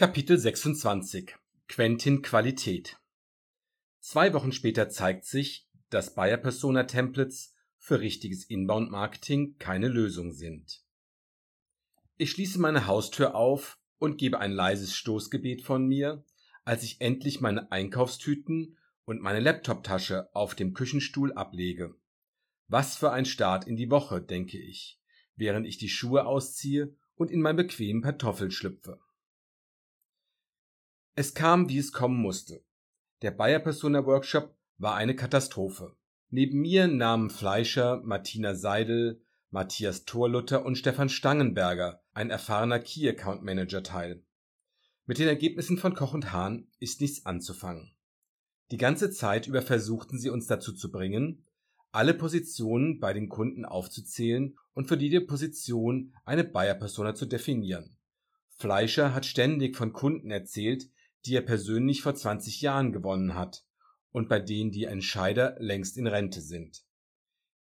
Kapitel 26 Quentin Qualität Zwei Wochen später zeigt sich, dass Buyer Persona Templates für richtiges Inbound Marketing keine Lösung sind. Ich schließe meine Haustür auf und gebe ein leises Stoßgebet von mir, als ich endlich meine Einkaufstüten und meine Laptoptasche auf dem Küchenstuhl ablege. Was für ein Start in die Woche, denke ich, während ich die Schuhe ausziehe und in mein bequemen Pantoffel schlüpfe. Es kam, wie es kommen musste. Der Bayer Persona Workshop war eine Katastrophe. Neben mir nahmen Fleischer, Martina Seidel, Matthias Thorlutter und Stefan Stangenberger, ein erfahrener Key Account Manager, teil. Mit den Ergebnissen von Koch und Hahn ist nichts anzufangen. Die ganze Zeit über versuchten sie uns dazu zu bringen, alle Positionen bei den Kunden aufzuzählen und für jede Position eine Bayer Persona zu definieren. Fleischer hat ständig von Kunden erzählt, die er persönlich vor 20 Jahren gewonnen hat und bei denen die Entscheider längst in Rente sind.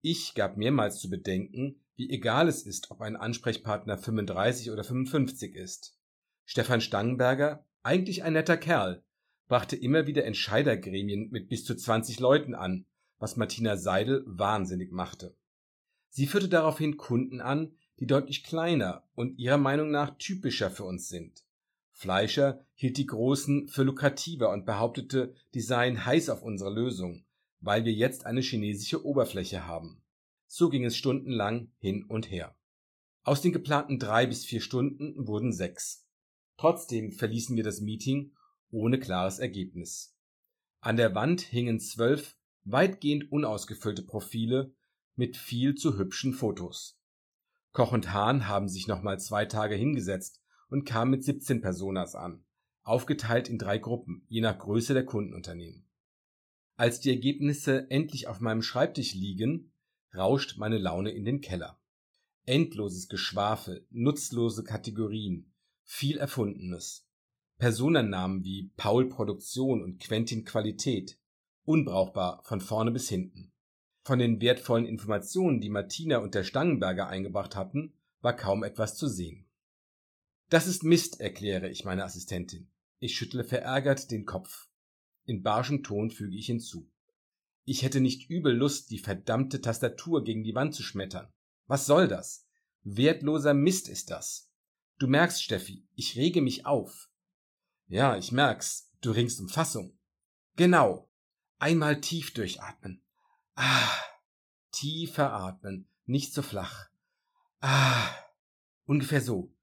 Ich gab mehrmals zu bedenken, wie egal es ist, ob ein Ansprechpartner 35 oder 55 ist. Stefan Stangenberger, eigentlich ein netter Kerl, brachte immer wieder Entscheidergremien mit bis zu 20 Leuten an, was Martina Seidel wahnsinnig machte. Sie führte daraufhin Kunden an, die deutlich kleiner und ihrer Meinung nach typischer für uns sind. Fleischer hielt die Großen für lukrativer und behauptete, die seien heiß auf unsere Lösung, weil wir jetzt eine chinesische Oberfläche haben. So ging es stundenlang hin und her. Aus den geplanten drei bis vier Stunden wurden sechs. Trotzdem verließen wir das Meeting ohne klares Ergebnis. An der Wand hingen zwölf weitgehend unausgefüllte Profile mit viel zu hübschen Fotos. Koch und Hahn haben sich nochmal zwei Tage hingesetzt und kam mit 17 Personas an, aufgeteilt in drei Gruppen, je nach Größe der Kundenunternehmen. Als die Ergebnisse endlich auf meinem Schreibtisch liegen, rauscht meine Laune in den Keller. Endloses Geschwafel, nutzlose Kategorien, viel Erfundenes. Personennamen wie Paul Produktion und Quentin Qualität, unbrauchbar von vorne bis hinten. Von den wertvollen Informationen, die Martina und der Stangenberger eingebracht hatten, war kaum etwas zu sehen. Das ist Mist, erkläre ich meiner Assistentin. Ich schüttle verärgert den Kopf. In barschem Ton füge ich hinzu. Ich hätte nicht übel Lust, die verdammte Tastatur gegen die Wand zu schmettern. Was soll das? Wertloser Mist ist das. Du merkst, Steffi, ich rege mich auf. Ja, ich merk's. Du ringst um Fassung. Genau. Einmal tief durchatmen. Ah. Tiefer atmen. Nicht so flach. Ah. Ungefähr so.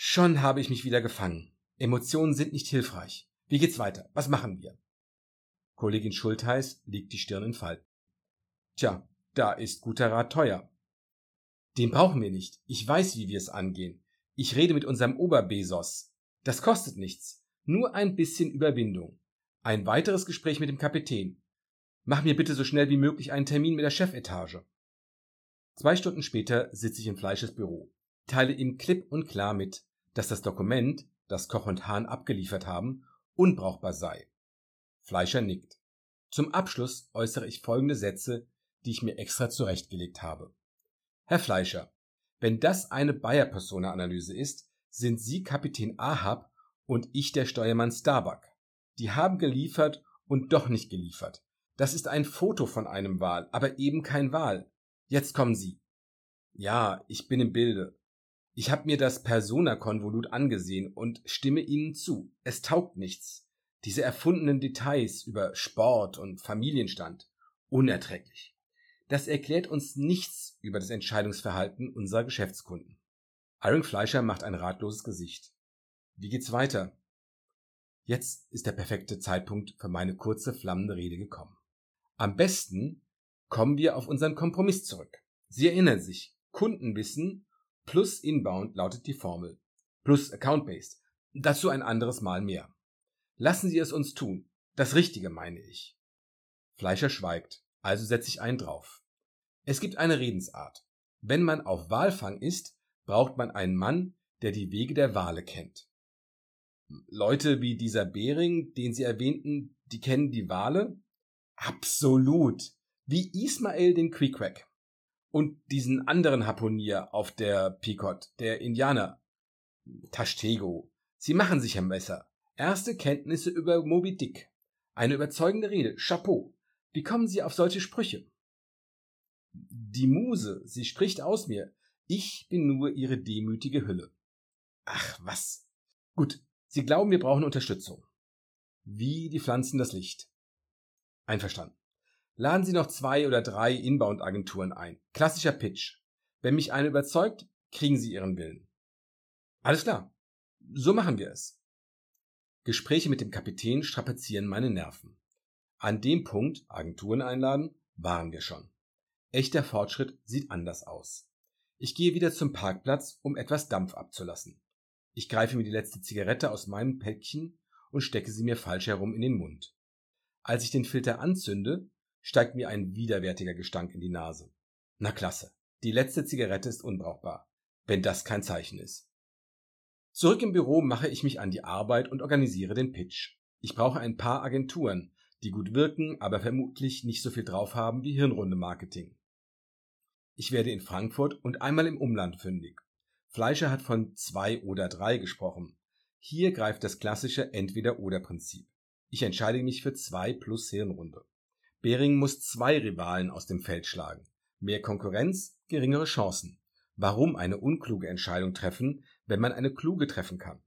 Schon habe ich mich wieder gefangen. Emotionen sind nicht hilfreich. Wie geht's weiter? Was machen wir? Kollegin Schultheiß legt die Stirn in Falten. Tja, da ist guter Rat teuer. Den brauchen wir nicht. Ich weiß, wie wir es angehen. Ich rede mit unserem Oberbesos. Das kostet nichts. Nur ein bisschen Überwindung. Ein weiteres Gespräch mit dem Kapitän. Mach mir bitte so schnell wie möglich einen Termin mit der Chefetage. Zwei Stunden später sitze ich in Fleisches Büro. Teile ihm klipp und klar mit, dass das Dokument, das Koch und Hahn abgeliefert haben, unbrauchbar sei. Fleischer nickt. Zum Abschluss äußere ich folgende Sätze, die ich mir extra zurechtgelegt habe. Herr Fleischer, wenn das eine Bayer-Persona-Analyse ist, sind Sie Kapitän Ahab und ich der Steuermann Starbuck. Die haben geliefert und doch nicht geliefert. Das ist ein Foto von einem Wal, aber eben kein Wal. Jetzt kommen Sie. Ja, ich bin im Bilde. Ich habe mir das Persona-Konvolut angesehen und stimme Ihnen zu. Es taugt nichts. Diese erfundenen Details über Sport und Familienstand. Unerträglich. Das erklärt uns nichts über das Entscheidungsverhalten unserer Geschäftskunden. Iron Fleischer macht ein ratloses Gesicht. Wie geht's weiter? Jetzt ist der perfekte Zeitpunkt für meine kurze flammende Rede gekommen. Am besten kommen wir auf unseren Kompromiss zurück. Sie erinnern sich, Kunden wissen, plus Inbound lautet die Formel. Plus Account-Based. Dazu ein anderes Mal mehr. Lassen Sie es uns tun. Das Richtige meine ich. Fleischer schweigt, also setze ich einen drauf. Es gibt eine Redensart. Wenn man auf Walfang ist, braucht man einen Mann, der die Wege der Wale kennt. Leute wie dieser Bering, den Sie erwähnten, die kennen die Wale? Absolut. Wie Ismael den Queequeg. Und diesen anderen Harpunier auf der Picot, der Indianer. Tashtego. Sie machen sich am Messer. Erste Kenntnisse über Moby Dick. Eine überzeugende Rede. Chapeau. Wie kommen Sie auf solche Sprüche? Die Muse, sie spricht aus mir. Ich bin nur ihre demütige Hülle. Ach, was? Gut, Sie glauben, wir brauchen Unterstützung. Wie die Pflanzen das Licht. Einverstanden. Laden Sie noch zwei oder drei Inbound-Agenturen ein. Klassischer Pitch. Wenn mich eine überzeugt, kriegen Sie Ihren Willen. Alles klar. So machen wir es. Gespräche mit dem Kapitän strapazieren meine Nerven. An dem Punkt, Agenturen einladen, waren wir schon. Echter Fortschritt sieht anders aus. Ich gehe wieder zum Parkplatz, um etwas Dampf abzulassen. Ich greife mir die letzte Zigarette aus meinem Päckchen und stecke sie mir falsch herum in den Mund. Als ich den Filter anzünde, steigt mir ein widerwärtiger Gestank in die Nase. Na klasse, die letzte Zigarette ist unbrauchbar, wenn das kein Zeichen ist. Zurück im Büro mache ich mich an die Arbeit und organisiere den Pitch. Ich brauche ein paar Agenturen, die gut wirken, aber vermutlich nicht so viel drauf haben wie Hirnrunde Marketing. Ich werde in Frankfurt und einmal im Umland fündig. Fleischer hat von zwei oder drei gesprochen. Hier greift das klassische Entweder-oder-Prinzip. Ich entscheide mich für zwei plus Hirnrunde. Bering muss zwei Rivalen aus dem Feld schlagen. Mehr Konkurrenz, geringere Chancen. Warum eine unkluge Entscheidung treffen, wenn man eine kluge treffen kann?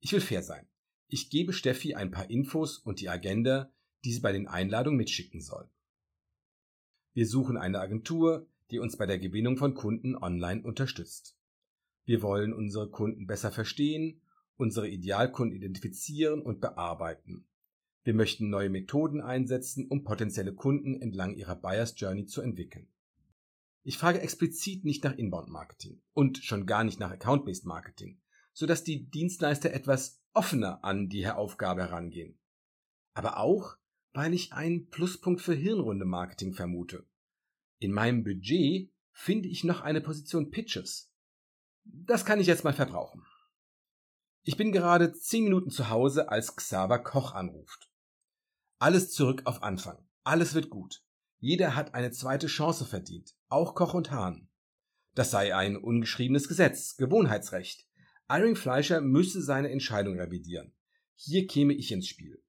Ich will fair sein. Ich gebe Steffi ein paar Infos und die Agenda, die sie bei den Einladungen mitschicken soll. Wir suchen eine Agentur, die uns bei der Gewinnung von Kunden online unterstützt. Wir wollen unsere Kunden besser verstehen, unsere Idealkunden identifizieren und bearbeiten. Wir möchten neue Methoden einsetzen, um potenzielle Kunden entlang ihrer Buyers Journey zu entwickeln. Ich frage explizit nicht nach Inbound Marketing und schon gar nicht nach Account-Based Marketing, sodass die Dienstleister etwas offener an die Aufgabe herangehen. Aber auch, weil ich einen Pluspunkt für Hirnrunde Marketing vermute. In meinem Budget finde ich noch eine Position Pitches. Das kann ich jetzt mal verbrauchen. Ich bin gerade zehn Minuten zu Hause, als Xaver Koch anruft. Alles zurück auf Anfang. Alles wird gut. Jeder hat eine zweite Chance verdient, auch Koch und Hahn. Das sei ein ungeschriebenes Gesetz, Gewohnheitsrecht. Irving Fleischer müsse seine Entscheidung revidieren. Hier käme ich ins Spiel.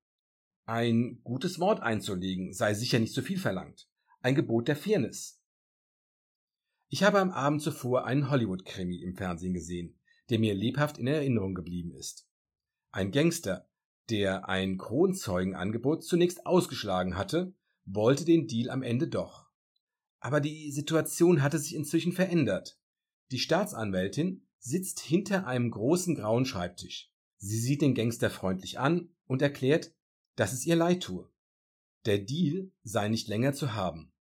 Ein gutes Wort einzulegen sei sicher nicht zu viel verlangt. Ein Gebot der Fairness. Ich habe am Abend zuvor einen Hollywood-Krimi im Fernsehen gesehen, der mir lebhaft in Erinnerung geblieben ist. Ein Gangster, der ein Kronzeugenangebot zunächst ausgeschlagen hatte, wollte den Deal am Ende doch. Aber die Situation hatte sich inzwischen verändert. Die Staatsanwältin sitzt hinter einem großen grauen Schreibtisch. Sie sieht den Gangster freundlich an und erklärt, dass es ihr leid tue. Der Deal sei nicht länger zu haben.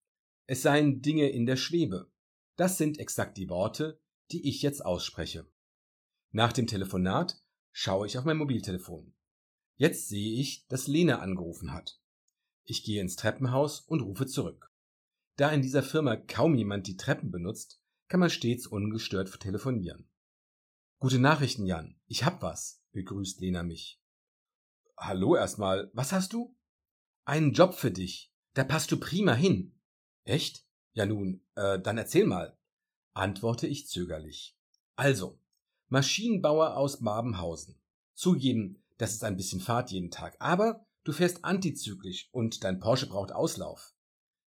Es seien Dinge in der Schwebe. Das sind exakt die Worte, die ich jetzt ausspreche. Nach dem Telefonat schaue ich auf mein Mobiltelefon. Jetzt sehe ich, dass Lena angerufen hat. Ich gehe ins Treppenhaus und rufe zurück. Da in dieser Firma kaum jemand die Treppen benutzt, kann man stets ungestört telefonieren. Gute Nachrichten, Jan. Ich hab was, begrüßt Lena mich. Hallo erstmal. Was hast du? Einen Job für dich. Da passt du prima hin. Echt? Ja nun, äh, dann erzähl mal, antworte ich zögerlich. Also, Maschinenbauer aus Babenhausen. Zugeben, das ist ein bisschen Fahrt jeden Tag, aber du fährst antizyklisch und dein Porsche braucht Auslauf.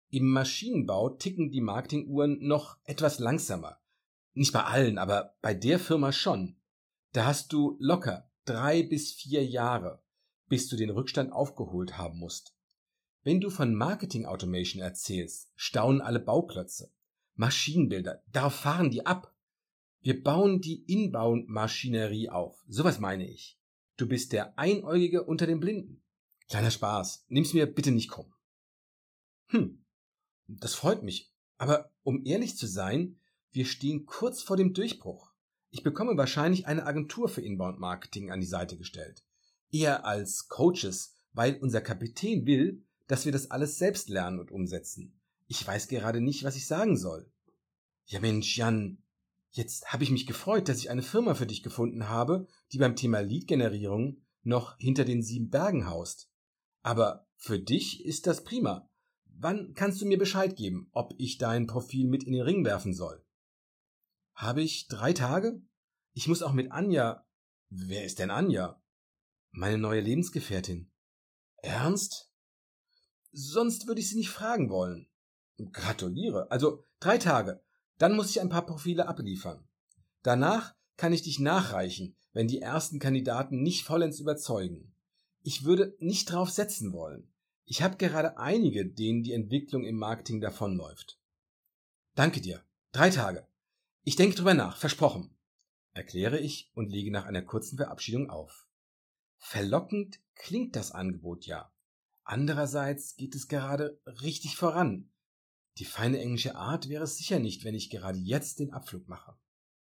Im Maschinenbau ticken die Marketinguhren noch etwas langsamer. Nicht bei allen, aber bei der Firma schon. Da hast du locker drei bis vier Jahre, bis du den Rückstand aufgeholt haben musst. Wenn du von Marketing Automation erzählst, staunen alle Bauklötze. Maschinenbilder, darauf fahren die ab. Wir bauen die Inbound-Maschinerie auf. Sowas meine ich. Du bist der Einäugige unter den Blinden. Kleiner Spaß. Nimm's mir bitte nicht krumm. Hm. Das freut mich. Aber um ehrlich zu sein, wir stehen kurz vor dem Durchbruch. Ich bekomme wahrscheinlich eine Agentur für Inbound Marketing an die Seite gestellt. Eher als Coaches, weil unser Kapitän will, dass wir das alles selbst lernen und umsetzen. Ich weiß gerade nicht, was ich sagen soll. Ja Mensch, Jan, jetzt habe ich mich gefreut, dass ich eine Firma für dich gefunden habe, die beim Thema Lead-Generierung noch hinter den sieben Bergen haust. Aber für dich ist das prima. Wann kannst du mir Bescheid geben, ob ich dein Profil mit in den Ring werfen soll? Habe ich drei Tage? Ich muss auch mit Anja. Wer ist denn Anja? Meine neue Lebensgefährtin. Ernst? Sonst würde ich sie nicht fragen wollen. Gratuliere. Also drei Tage. Dann muss ich ein paar Profile abliefern. Danach kann ich dich nachreichen, wenn die ersten Kandidaten nicht vollends überzeugen. Ich würde nicht drauf setzen wollen. Ich habe gerade einige, denen die Entwicklung im Marketing davonläuft. Danke dir. Drei Tage. Ich denke drüber nach, versprochen, erkläre ich und lege nach einer kurzen Verabschiedung auf. Verlockend klingt das Angebot ja. Andererseits geht es gerade richtig voran. Die feine englische Art wäre es sicher nicht, wenn ich gerade jetzt den Abflug mache.